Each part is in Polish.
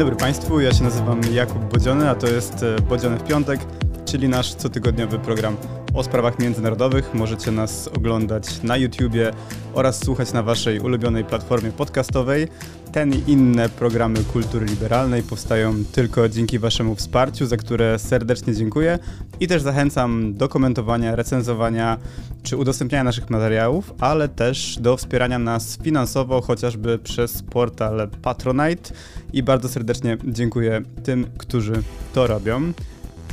dobry Państwu, ja się nazywam Jakub Bodziony, a to jest e, Bodziony w piątek, czyli nasz cotygodniowy program o sprawach międzynarodowych. Możecie nas oglądać na YouTubie oraz słuchać na Waszej ulubionej platformie podcastowej. Ten i inne programy kultury liberalnej powstają tylko dzięki Waszemu wsparciu, za które serdecznie dziękuję i też zachęcam do komentowania, recenzowania czy udostępniania naszych materiałów, ale też do wspierania nas finansowo, chociażby przez portal Patronite i bardzo serdecznie dziękuję tym, którzy to robią.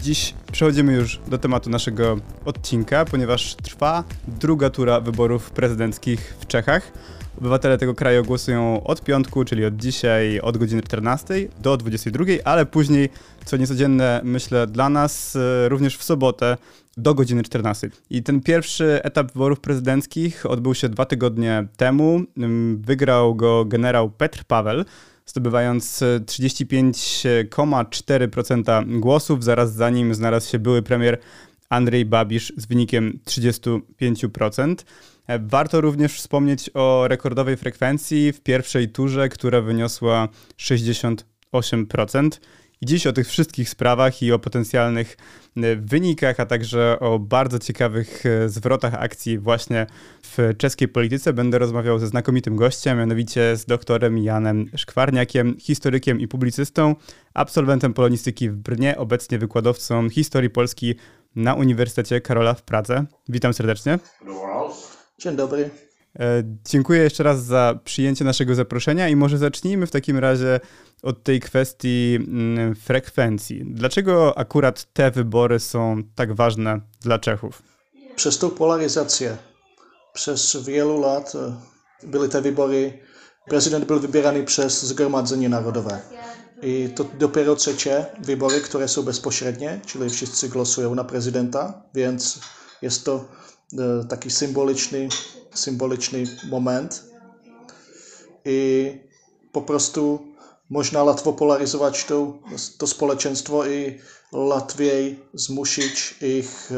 Dziś przechodzimy już do tematu naszego odcinka, ponieważ trwa druga tura wyborów prezydenckich w Czechach. Obywatele tego kraju głosują od piątku, czyli od dzisiaj, od godziny 14 do 22, ale później, co niecodzienne, myślę, dla nas, e, również w sobotę do godziny 14. I ten pierwszy etap wyborów prezydenckich odbył się dwa tygodnie temu. Wygrał go generał Petr Paweł zdobywając 35,4% głosów. Zaraz za nim znalazł się były premier Andrzej Babisz z wynikiem 35%. Warto również wspomnieć o rekordowej frekwencji w pierwszej turze, która wyniosła 68%. I dziś o tych wszystkich sprawach i o potencjalnych e, wynikach, a także o bardzo ciekawych e, zwrotach akcji właśnie w czeskiej polityce będę rozmawiał ze znakomitym gościem, mianowicie z doktorem Janem Szkwarniakiem, historykiem i publicystą, absolwentem polonistyki w Brnie, obecnie wykładowcą historii Polski na Uniwersytecie Karola w Pradze. Witam serdecznie. Dzień dobry. E, dziękuję jeszcze raz za przyjęcie naszego zaproszenia i może zacznijmy w takim razie od tej kwestii mm, frekwencji. Dlaczego akurat te wybory są tak ważne dla Czechów? Przez tą polaryzację przez wielu lat e, były te wybory, prezydent był wybierany przez Zgromadzenie Narodowe. I to dopiero trzecie wybory, które są bezpośrednie, czyli wszyscy głosują na prezydenta, więc jest to taki symboliczny, symboliczny moment. I po prostu można łatwo polaryzować to, to społeczeństwo i łatwiej zmusić ich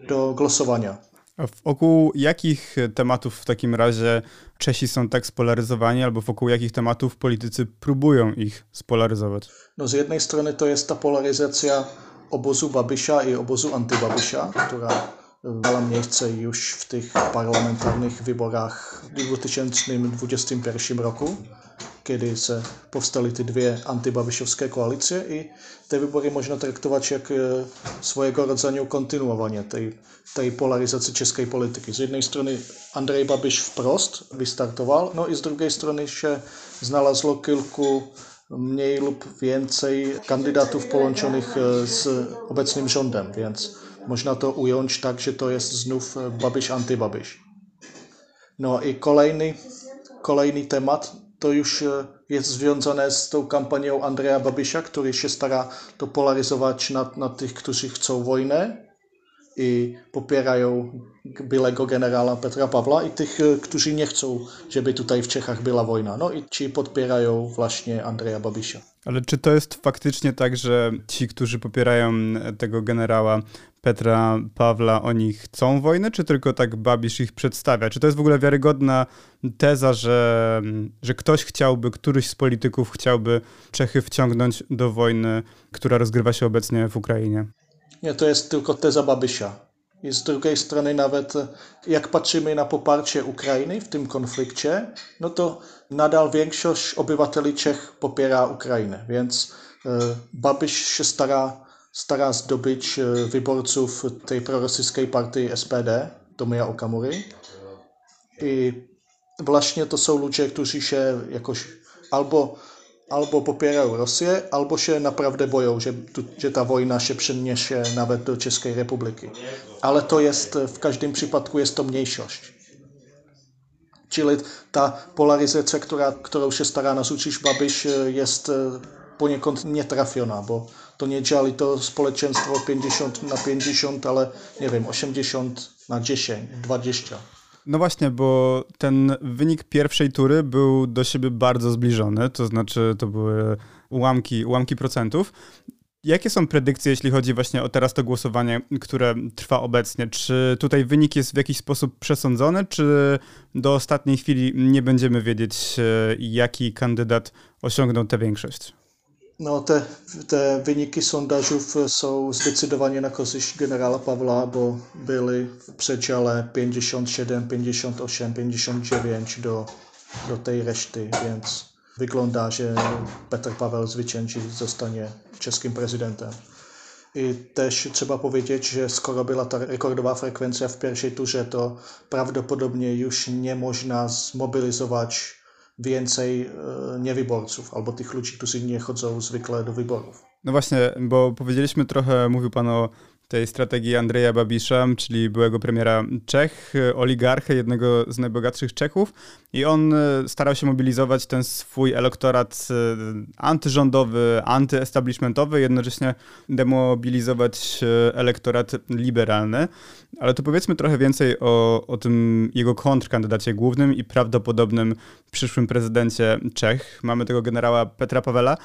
e, do głosowania. A wokół jakich tematów w takim razie Czesi są tak spolaryzowani, albo wokół jakich tematów politycy próbują ich spolaryzować? No z jednej strony to jest ta polaryzacja obozu Babysza i obozu antybabysza, która dała miejsce już w tych parlamentarnych wyborach w 2021 roku kiedy se powstaly ty dwie antybabysiowskie koalicje i te wybory można traktować jak e, swojego rodzaju kontynuowanie tej, tej polaryzacji czeskiej polityki. Z jednej strony Andrzej Babiš wprost wystartował, no i z drugiej strony się znalazło kilku mniej lub więcej kandydatów połączonych e, z obecnym rządem, więc można to ująć tak, że to jest znów Babiš antybabyś. No i kolejny, kolejny temat to już e, jest związane z tą kampanią Andrzeja Babysza, który się stara to polaryzować na, na tych, którzy chcą wojnę i popierają byłego generała Petra Pawła i tych, e, którzy nie chcą, żeby tutaj w Czechach była wojna. No i ci podpierają właśnie Andrzeja Babysza. Ale czy to jest faktycznie tak, że ci, którzy popierają tego generała Petra Pawła, oni chcą wojny, czy tylko tak Babisz ich przedstawia? Czy to jest w ogóle wiarygodna teza, że, że ktoś chciałby, któryś z polityków chciałby Czechy wciągnąć do wojny, która rozgrywa się obecnie w Ukrainie? Nie, to jest tylko teza Babysza. I z drugiej strony nawet jak patrzymy na poparcie Ukrainy w tym konflikcie, no to nadal większość obywateli Czech popiera Ukrainę, więc e, Babiš się stara, stara zdobyć e, wyborców tej prorosyjskiej partii SPD, Tomia Okamury. I właśnie to są ludzie, którzy się jakoś albo albo popierają Rosję, albo się naprawdę boją, że, że ta wojna się przeniesie nawet do Czeskiej Republiki. Ale to jest, w każdym przypadku jest to mniejszość. Czyli ta polaryzacja, która, którą się stara nas uczyć Babyś, jest e, poniekąd nietrafiona, bo to nie dzieli to społeczeństwo 50 na 50, ale nie wiem, 80 na 10, 20. No właśnie, bo ten wynik pierwszej tury był do siebie bardzo zbliżony, to znaczy to były ułamki, ułamki procentów. Jakie są predykcje, jeśli chodzi właśnie o teraz to głosowanie, które trwa obecnie? Czy tutaj wynik jest w jakiś sposób przesądzony, czy do ostatniej chwili nie będziemy wiedzieć, e, jaki kandydat osiągnął tę większość? No, te, te wyniky sondażów są zdecydowanie na korzyść generała Pawła, bo byli w przedziale 57, 58, 59 do, do tej reszty, więc wygląda, że Petr Paweł zwycięży, zostanie czeskim prezydentem. I też trzeba powiedzieć, że skoro była ta rekordowa frekwencja w pierwszej turze, to prawdopodobnie już nie można zmobilizować więcej e, niewyborców albo tych ludzi, którzy nie chodzą zwykle do wyborów. No właśnie, bo powiedzieliśmy trochę, mówił Pan o tej strategii Andrzeja Babisza, czyli byłego premiera Czech, oligarchę, jednego z najbogatszych Czechów i on e, starał się mobilizować ten swój elektorat e, antyrządowy, antyestablishmentowy, jednocześnie demobilizować elektorat liberalny. Ale to powiedzmy trochę więcej o, o tym jego kontrkandydacie głównym i prawdopodobnym przyszłym prezydencie Czech. Mamy tego generała Petra Pawela.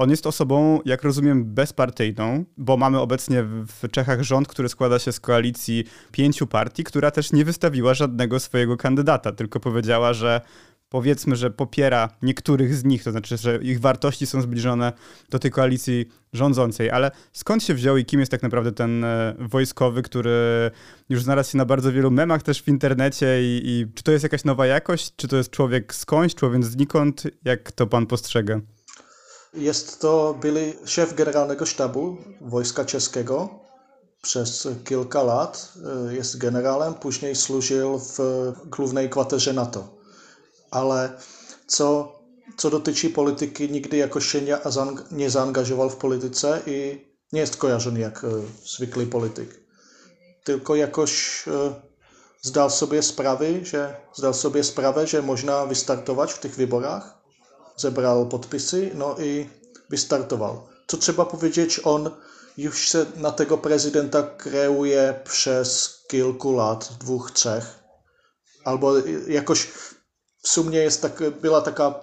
On jest osobą, jak rozumiem, bezpartyjną, bo mamy obecnie w Czechach rząd, który składa się z koalicji pięciu partii, która też nie wystawiła żadnego swojego kandydata, tylko powiedziała, że powiedzmy, że popiera niektórych z nich, to znaczy, że ich wartości są zbliżone do tej koalicji rządzącej. Ale skąd się wziął i kim jest tak naprawdę ten e, wojskowy, który już znalazł się na bardzo wielu memach też w internecie i, i czy to jest jakaś nowa jakość, czy to jest człowiek skądś, człowiek znikąd? Jak to pan postrzega? Jest to były szef generalnego sztabu wojska czeskiego przez kilka lat. E, jest generałem, później służył w głównej kwaterze NATO. Ale co, co dotyczy polityki, nigdy jakoś się nie, nie zaangażował w polityce i nie jest kojarzony jak e, zwykły polityk. Tylko jakoś e, zdał sobie sprawy, że zdał sobie sprawę, że można wystartować w tych wyborach zebrał podpisy, no i wystartował. Co trzeba powiedzieć, on już się na tego prezydenta kreuje przez kilku lat, dwóch, trzech. Albo jakoś w sumie jest tak, była taka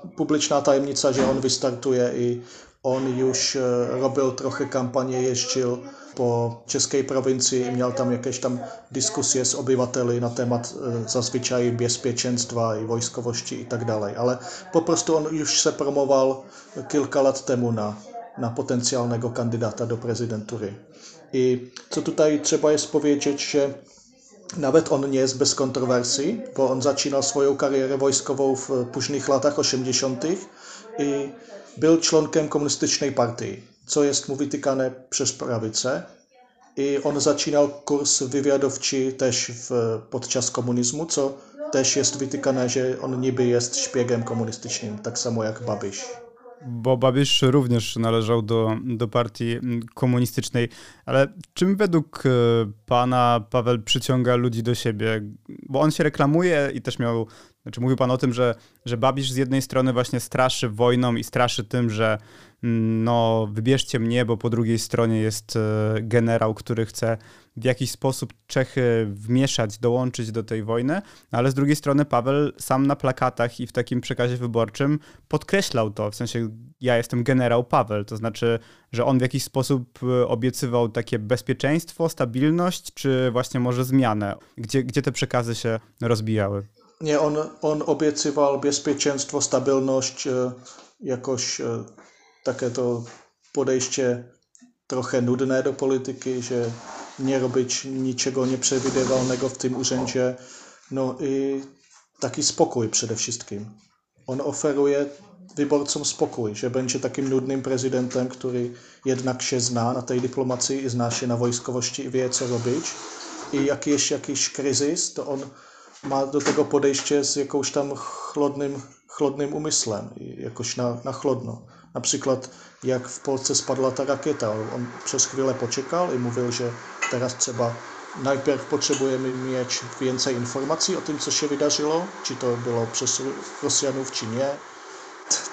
tajemnica, że on wystartuje i on już e, robił trochę kampanię, jeździł po czeskiej prowincji i miał tam jakieś tam dyskusje z obywateli na temat e, zazwyczaj bezpieczeństwa i wojskowości i tak dalej, ale po prostu on już się promował kilka lat temu na, na potencjalnego kandydata do prezydentury. I co tutaj trzeba jest powiedzieć, że nawet on nie jest bez kontrowersji, bo on zaczynał swoją karierę wojskową w późnych latach 80. i był członkiem komunistycznej partii, co jest mu wytykane przez prawicę. I on zaczynał kurs wywiadowczy też w, podczas komunizmu, co też jest wytykane, że on niby jest szpiegiem komunistycznym, tak samo jak Babiš. Bo Babiš również należał do, do partii komunistycznej, ale czym według e, pana Paweł przyciąga ludzi do siebie? Bo on się reklamuje i też miał znaczy mówił pan o tym, że, że Babisz z jednej strony właśnie straszy wojną i straszy tym, że mm, no wybierzcie mnie, bo po drugiej stronie jest e, generał, który chce w jakiś sposób Czechy wmieszać, dołączyć do tej wojny, ale z drugiej strony Paweł sam na plakatach i w takim przekazie wyborczym podkreślał to, w sensie ja jestem generał Paweł, to znaczy, że on w jakiś sposób e, obiecywał takie bezpieczeństwo, stabilność, czy właśnie może zmianę, gdzie, gdzie te przekazy się rozbijały. Nie, on, on obiecywał bezpieczeństwo, stabilność, e, jakoś e, takie to podejście trochę nudné do polityki, że nie robić niczego nieprzewidywalnego w tym urzędzie. No i taki spokój przede wszystkim. On oferuje wyborcom spokój, że będzie takim nudnym prezydentem, który jednak się zna na tej dyplomacji i się na wojskowości i wie, co. I jak jest jakiś to on ma do tego podejście z jakąś tam chłodnym, chłodnym umysłem, jakoś na, na chłodno. Na przykład jak w Polsce spadła ta rakieta, on przez chwilę poczekał i mówił, że teraz trzeba, najpierw potrzebujemy mieć więcej informacji o tym, co się wydarzyło, czy to było przez Rosjanów, czy nie.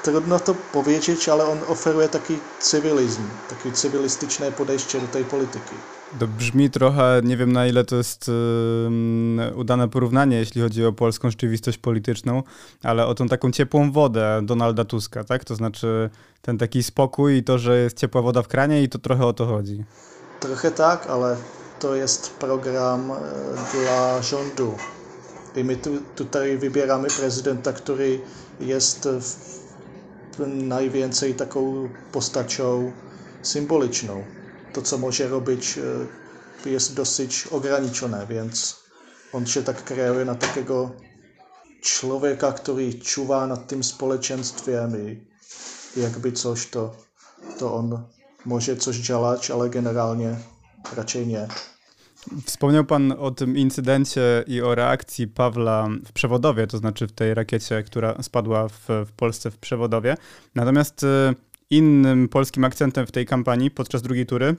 Trudno to powiedzieć, ale on oferuje taki cywilizm, takie cywilistyczne podejście do tej polityki. To brzmi trochę, nie wiem na ile to jest udane porównanie, jeśli chodzi o polską rzeczywistość polityczną, ale o tą taką ciepłą wodę Donalda Tuska, tak? To znaczy ten taki spokój i to, że jest ciepła woda w kranie i to trochę o to chodzi. Trochę tak, ale to jest program e, dla rządu. I my tu, tutaj wybieramy prezydenta, który jest najwięcej taką postacią symboliczną. To, co może robić, e, jest dosyć ograniczone, więc on się tak kreuje na takiego człowieka, który czuwa nad tym społeczeństwem i jakby coś, to, to on może coś działać, ale generalnie raczej nie. Wspomniał Pan o tym incydencie i o reakcji Pawła w Przewodowie, to znaczy w tej rakiecie, która spadła w, w Polsce w Przewodowie. Natomiast y, innym polskim akcentem w tej kampanii podczas drugiej tury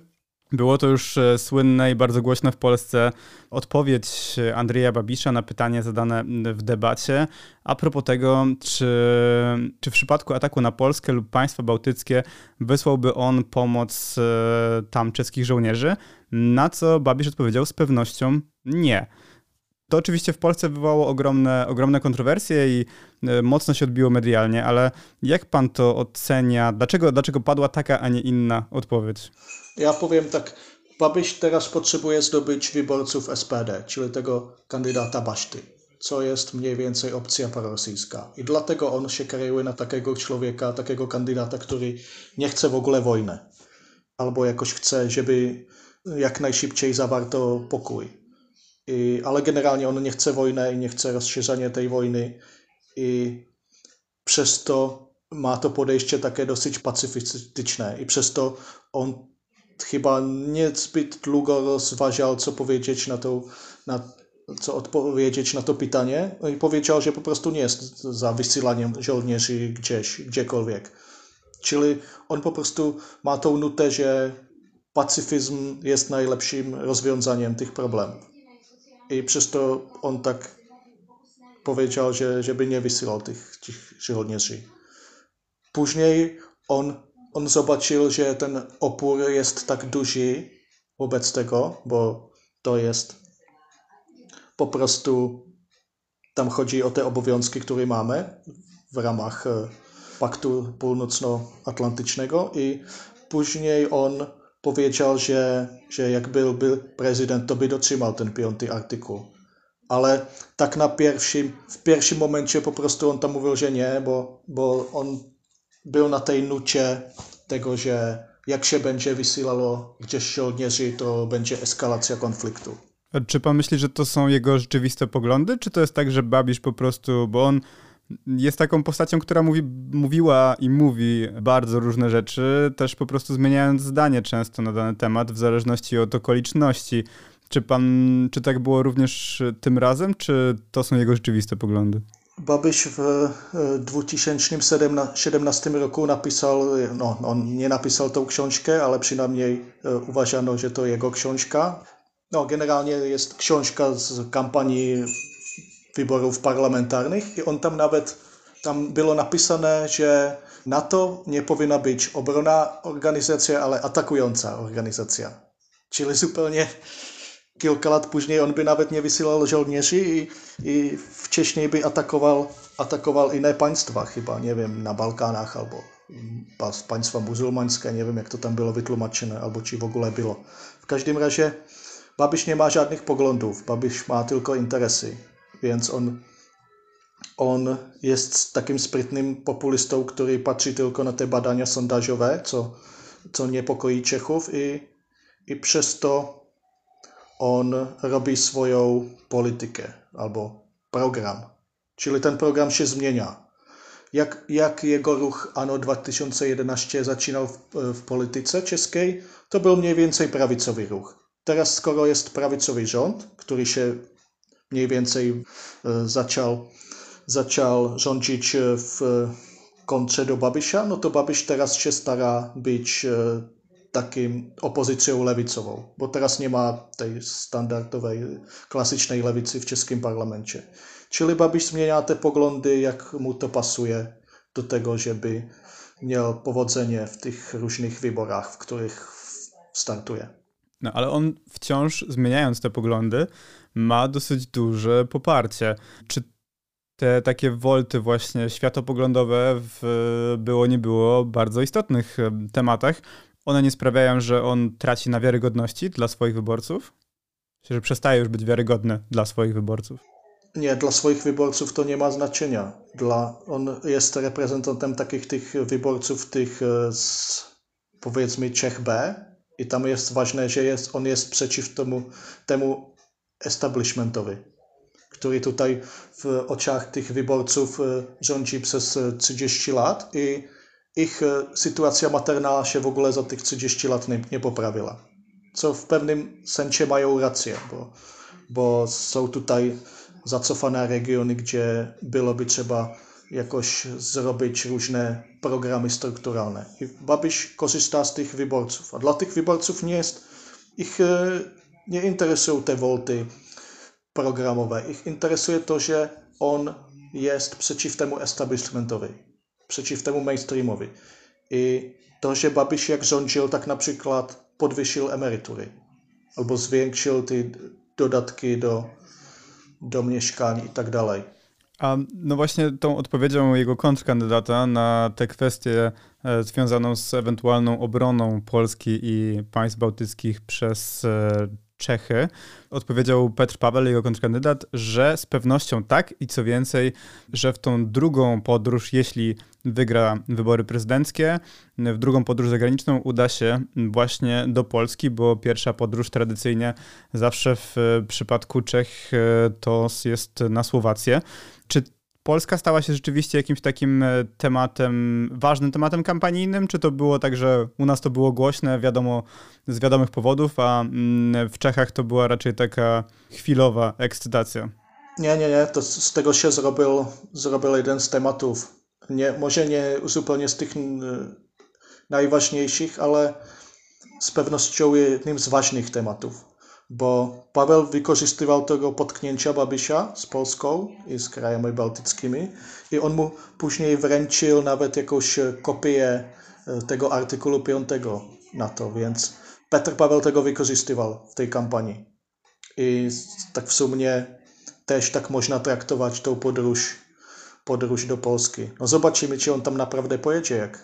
było to już e, słynne i bardzo głośne w Polsce odpowiedź Andrzeja Babisza na pytanie zadane w debacie a propos tego, czy, czy w przypadku ataku na Polskę lub państwa bałtyckie wysłałby on pomoc e, tam czeskich żołnierzy, na co Babisz odpowiedział z pewnością nie. To oczywiście w Polsce wywołało ogromne, ogromne kontrowersje i e, mocno się odbiło medialnie, ale jak pan to ocenia? Dlaczego, dlaczego padła taka, a nie inna odpowiedź? Ja powiem tak, Babiš teraz potrzebuje zdobyć wyborców SPD, czyli tego kandydata Baszty, co jest mniej więcej opcja prorosyjska. I dlatego on się kreuje na takiego człowieka, takiego kandydata, który nie chce w ogóle wojny. Albo jakoś chce, żeby jak najszybciej zawarto pokój. I, ale generalnie on nie chce wojny i nie chce rozszerzania tej wojny i przez to ma to podejście takie dosyć pacyfistyczne i przez to on chyba niezbyt długo rozważał, co powiedzieć na to, na, co odpowiedzieć na to pytanie no i powiedział, że po prostu nie jest za wysyłaniem żołnierzy gdzieś, gdziekolwiek. Czyli on po prostu ma tą nutę, że pacyfizm jest najlepszym rozwiązaniem tych problemów. I przez to on tak powiedział, że żeby nie wysyłał tych, tych żołnierzy. Później on, on zobaczył, że ten opór jest tak duży wobec tego, bo to jest po prostu tam chodzi o te obowiązki, które mamy w ramach e, Paktu Północnoatlantycznego i później on powiedział, że, że jak był, był prezydent, to by dotrzymał ten piąty artykuł. Ale tak na pierwszym, w pierwszym momencie po prostu on tam mówił, że nie, bo, bo on był na tej nucie tego, że jak się będzie wysyłało gdzieś żołnierzy, to będzie eskalacja konfliktu. Czy pan myśli, że to są jego rzeczywiste poglądy, czy to jest tak, że Babisz po prostu, bo on jest taką postacią, która mówi, mówiła i mówi bardzo różne rzeczy, też po prostu zmieniając zdanie często na dany temat, w zależności od okoliczności. Czy pan, czy tak było również tym razem, czy to są jego rzeczywiste poglądy? Babiš w 2017 roku napisał, no on nie napisał tą książkę, ale przynajmniej e, uważano, że to jego książka. No generalnie jest książka z kampanii wyborów parlamentarnych i on tam nawet, tam bylo napísané, že NATO nie powinna być obrona organizacja, ale atakująca organizacja. Čili zupełnie kilka lat później on by nawet nie wysyłał żołnierzy i, i wcześniej by atakował, atakował inne państwa chyba, nie wiem, na Balkánach albo państwa muzułmańskie, nie wiem jak to tam było wytłumaczone, albo czy w ogóle było. W każdym razie Babiš nie ma żadnych poglądów, Babiš ma tylko interesy. Więc on, on jest takim sprytnym populistą, który patrzy tylko na te badania sondażowe, co, co niepokoi Czechów i, i to on robi swoją politykę albo program. Czyli ten program się zmienia. Jak, jak jego ruch ANO 2011 zaczynał w, w polityce czeskiej, to był mniej więcej prawicowy ruch. Teraz, skoro jest prawicowy rząd, który się mniej więcej e, zaczął, zaczął rządzić e, w kontrze do Babisza, no to Babiš teraz się stara być e, takim opozycją lewicową, bo teraz nie ma tej standardowej, klasycznej lewicy w czeskim parlamencie. Czyli Babiš zmienia te poglądy, jak mu to pasuje do tego, żeby miał powodzenie w tych różnych wyborach, w których startuje. No ale on wciąż zmieniając te poglądy, ma dosyć duże poparcie. Czy te takie wolty właśnie światopoglądowe w było nie było bardzo istotnych tematach, one nie sprawiają, że on traci na wiarygodności dla swoich wyborców? Że przestaje już być wiarygodny dla swoich wyborców? Nie, dla swoich wyborców to nie ma znaczenia. Dla, on jest reprezentantem takich tych wyborców tych z powiedzmy Czech B i tam jest ważne, że jest, on jest przeciw temu, temu establishmentowi, który tutaj w oczach tych wyborców rządzi przez 30 lat i ich sytuacja materialna się w ogóle za tych 30 lat nie, nie. Co w pewnym sensie mają rację, bo, bo są tutaj zacofane regiony, gdzie byłoby trzeba jakoś zrobić różne programy strukturalne. Babiš korzysta z tych wyborców, a dla tych wyborców nie jest, ich nie interesują te wolty programowe. Ich interesuje to, że on jest przeciw temu establishmentowi, przeciw temu mainstreamowi. I to, że Babiš jak rządził, tak na przykład podwyższył emerytury albo zwiększył te dodatki do, do mieszkań i tak dalej. A no właśnie tą odpowiedzią jego kontrkandydata na tę kwestię e, związaną z ewentualną obroną Polski i państw bałtyckich przez e, Czechy, odpowiedział Petr Paweł, jego kontrkandydat, że z pewnością tak i co więcej, że w tą drugą podróż, jeśli wygra wybory prezydenckie, w drugą podróż zagraniczną uda się właśnie do Polski, bo pierwsza podróż tradycyjnie zawsze w przypadku Czech e, to jest na Słowację. Czy Polska stała się rzeczywiście jakimś takim e, tematem, ważnym tematem kampanijnym, czy to było tak, że u nas to było głośne, wiadomo, z wiadomych powodów, a mm, w Czechach to była raczej taka chwilowa ekscytacja? Nie, nie, nie, to z tego się zrobił, zrobił jeden z tematów. Nie, może nie zupełnie z tych najważniejszych, ale z pewnością jednym z ważnych tematów bo Paweł wykorzystywał tego potknięcia Babisza z Polską i z krajami bałtyckimi i on mu później wręczył nawet jakąś kopię e, tego artykułu 5 na to, więc Petr Paweł tego wykorzystywał w tej kampanii. I tak w sumie też tak można traktować tą podróż, podróż do Polski. No zobaczymy, czy on tam naprawdę pojedzie, jak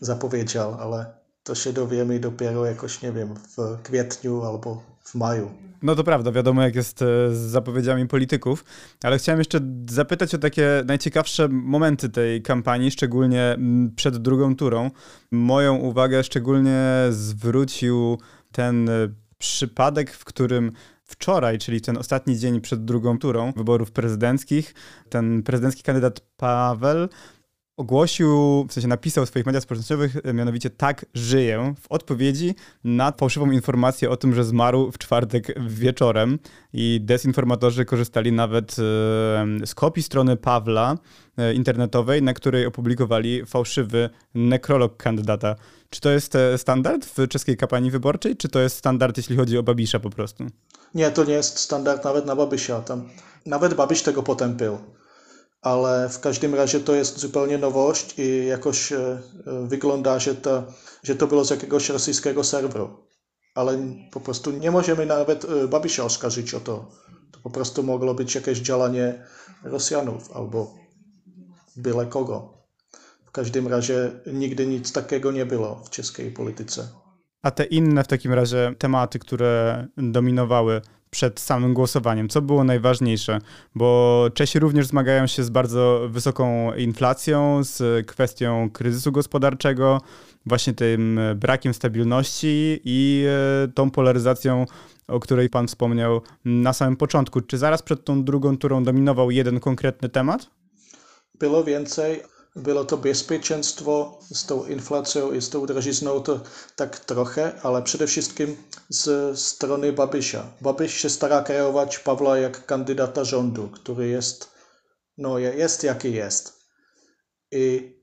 zapowiedział, ale to się dowiemy dopiero jakoś, nie wiem, w kwietniu albo w maju. No to prawda, wiadomo jak jest e, z zapowiedziami polityków, ale chciałem jeszcze zapytać o takie najciekawsze momenty tej kampanii, szczególnie przed drugą turą. Moją uwagę szczególnie zwrócił ten e, przypadek, w którym wczoraj, czyli ten ostatni dzień przed drugą turą wyborów prezydenckich, ten prezydencki kandydat Paweł ogłosił, w sensie napisał w swoich mediach społecznościowych e, mianowicie tak żyję w odpowiedzi na fałszywą informację o tym, że zmarł w czwartek wieczorem i dezinformatorzy korzystali nawet e, z kopii strony Pawla e, internetowej, na której opublikowali fałszywy nekrolog kandydata. Czy to jest standard w czeskiej kampanii wyborczej, czy to jest standard, jeśli chodzi o Babisza po prostu? Nie, to nie jest standard nawet na Babisza. Tam nawet Babiš tego potępił ale w każdym razie to jest zupełnie nowość i jakoś e, wygląda, że to, że to było z jakiegoś rosyjskiego serweru. Ale po prostu nie możemy nawet e, o to. To po prostu mogło być jakieś działanie Rosjanów albo byle kogo. W każdym razie nigdy nic takiego nie było w czeskiej polityce. A te inne w takim razie tematy, które dominowały przed samym głosowaniem? Co było najważniejsze? Bo Czesi również zmagają się z bardzo wysoką inflacją, z kwestią kryzysu gospodarczego, właśnie tym brakiem stabilności i e, tą polaryzacją, o której Pan wspomniał na samym początku. Czy zaraz przed tą drugą turą dominował jeden konkretny temat? Było więcej bylo to bezpieczeństwo z tą inflacją i z tą drożyzną to tak trochę, ale przede wszystkim z strony Babysza. Babyś się stara kreować Pawła jak kandydata rządu, który jest, no jest jaki jest. I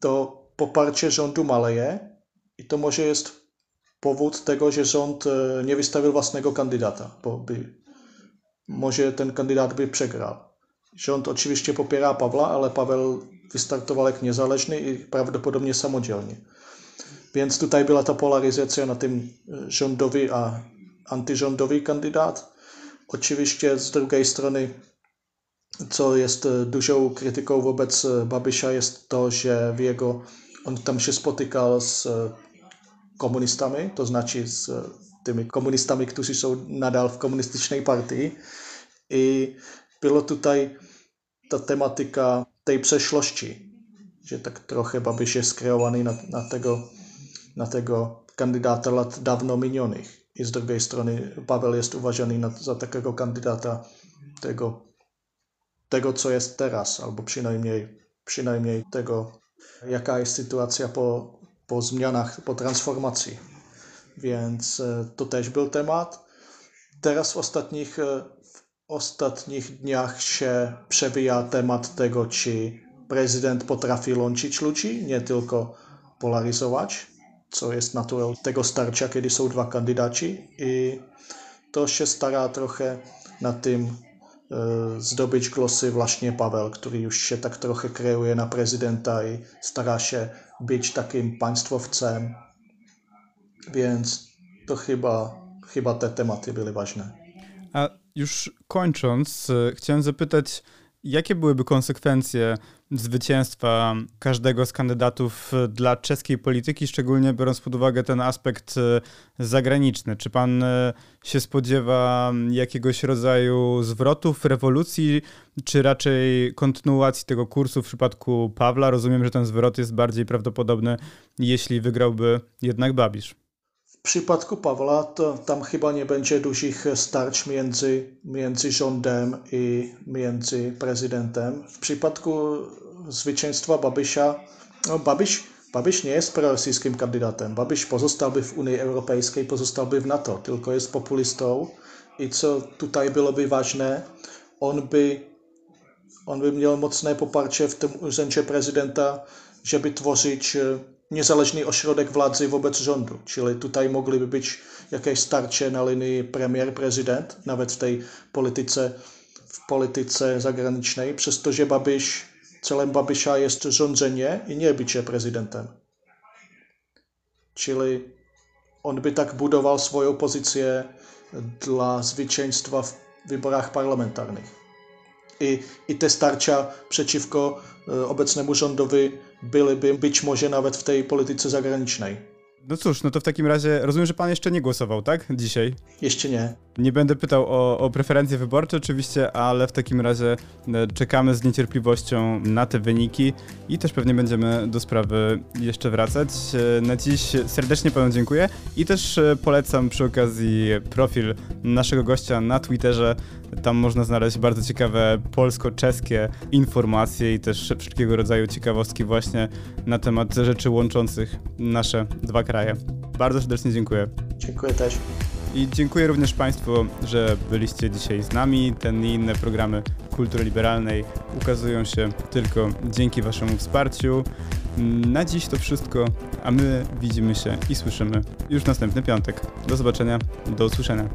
to poparcie rządu maleje i to może jest powód tego, że rząd nie wystawił własnego kandydata, bo by, może ten kandydat by przegrał. Rząd oczywiście popiera Pawła, ale Paweł wystartował jak niezależny i prawdopodobnie samodzielnie. Więc tutaj była ta polaryzacja na tym e, rządowy a antyrządowy kandydat. Oczywiście z drugiej strony, co jest e, dużą krytyką wobec e, Babysza, jest to, że w jego, on tam się spotykał z komunistami, to znaczy z tymi komunistami, którzy są nadal w komunistycznej partii. I Bylo tutaj ta tematyka tej przeszłości, že tak trochę Babiš je skreovaný na, na, tego, na tego kandidáta lat dawno minionych. I z drugiej strony Paweł jest uważany na, za takiego kandydata tego, tego, co jest teraz, albo przynajmniej, przynajmniej tego, jaka jest sytuacja po, po zmianach, po transformacji. Więc e, to też był temat. Teraz w ostatnich, e, w ostatnich dniach się przewija temat tego, czy prezydent potrafi łączyć ludzi, nie tylko polaryzować, co jest naturą tego starcia, kiedy są dwa kandydaci i to się stara trochę na e, zdobyć głosy właśnie Paweł, który już się tak trochę kreuje na prezydenta i stara się być takim państwowcem, więc to chyba, chyba te tematy były ważne. A już kończąc, e, chciałem zapytać, jakie byłyby konsekwencje zwycięstwa każdego z kandydatów dla czeskiej polityki, szczególnie biorąc pod uwagę ten aspekt e, zagraniczny? Czy pan się spodziewa jakiegoś rodzaju zwrotów, rewolucji, czy raczej kontynuacji tego kursu w przypadku Pawła? Rozumiem, że ten zwrot jest bardziej prawdopodobny, jeśli wygrałby jednak Babisz. Przypadku Pawła to tam chyba nie będzie dużych starć między, między rządem i między prezydentem. W przypadku zwycięstwa Babysia, no Babyś, Babyś nie jest prorosyjskim kandydatem. Babyś pozostałby w Unii Europejskiej, pozostałby w NATO, tylko jest populistą. I co tutaj byłoby ważne, on by, on by miał mocne poparcie w tym urzędzie prezydenta, żeby tworzyć niezależny ośrodek władzy wobec rządu. Czyli tutaj mogliby być jakieś starcie na linii premier-prezydent, nawet w tej polityce, w polityce zagranicznej, przez to, celem Babysia jest rządzenie i nie bycie prezydentem. Czyli on by tak budował swoją pozycję dla zwycięstwa w wyborach parlamentarnych. I, i te starcia przeciwko e, obecnemu rządowi byłyby być może nawet w tej polityce zagranicznej. No cóż, no to w takim razie rozumiem, że pan jeszcze nie głosował, tak? Dzisiaj? Jeszcze nie. Nie będę pytał o, o preferencje wyborcze oczywiście, ale w takim razie e, czekamy z niecierpliwością na te wyniki i też pewnie będziemy do sprawy jeszcze wracać. E, na dziś serdecznie panu dziękuję i też e, polecam przy okazji profil naszego gościa na Twitterze. Tam można znaleźć bardzo ciekawe polsko-czeskie informacje i też wszelkiego rodzaju ciekawostki właśnie na temat rzeczy łączących nasze dwa kraje kraje. Bardzo serdecznie dziękuję. Dziękuję też. I dziękuję również Państwu, że byliście dzisiaj z nami. Ten i inne programy kultury liberalnej ukazują się tylko dzięki Waszemu wsparciu. Na dziś to wszystko, a my widzimy się i słyszymy już następny piątek. Do zobaczenia, do usłyszenia.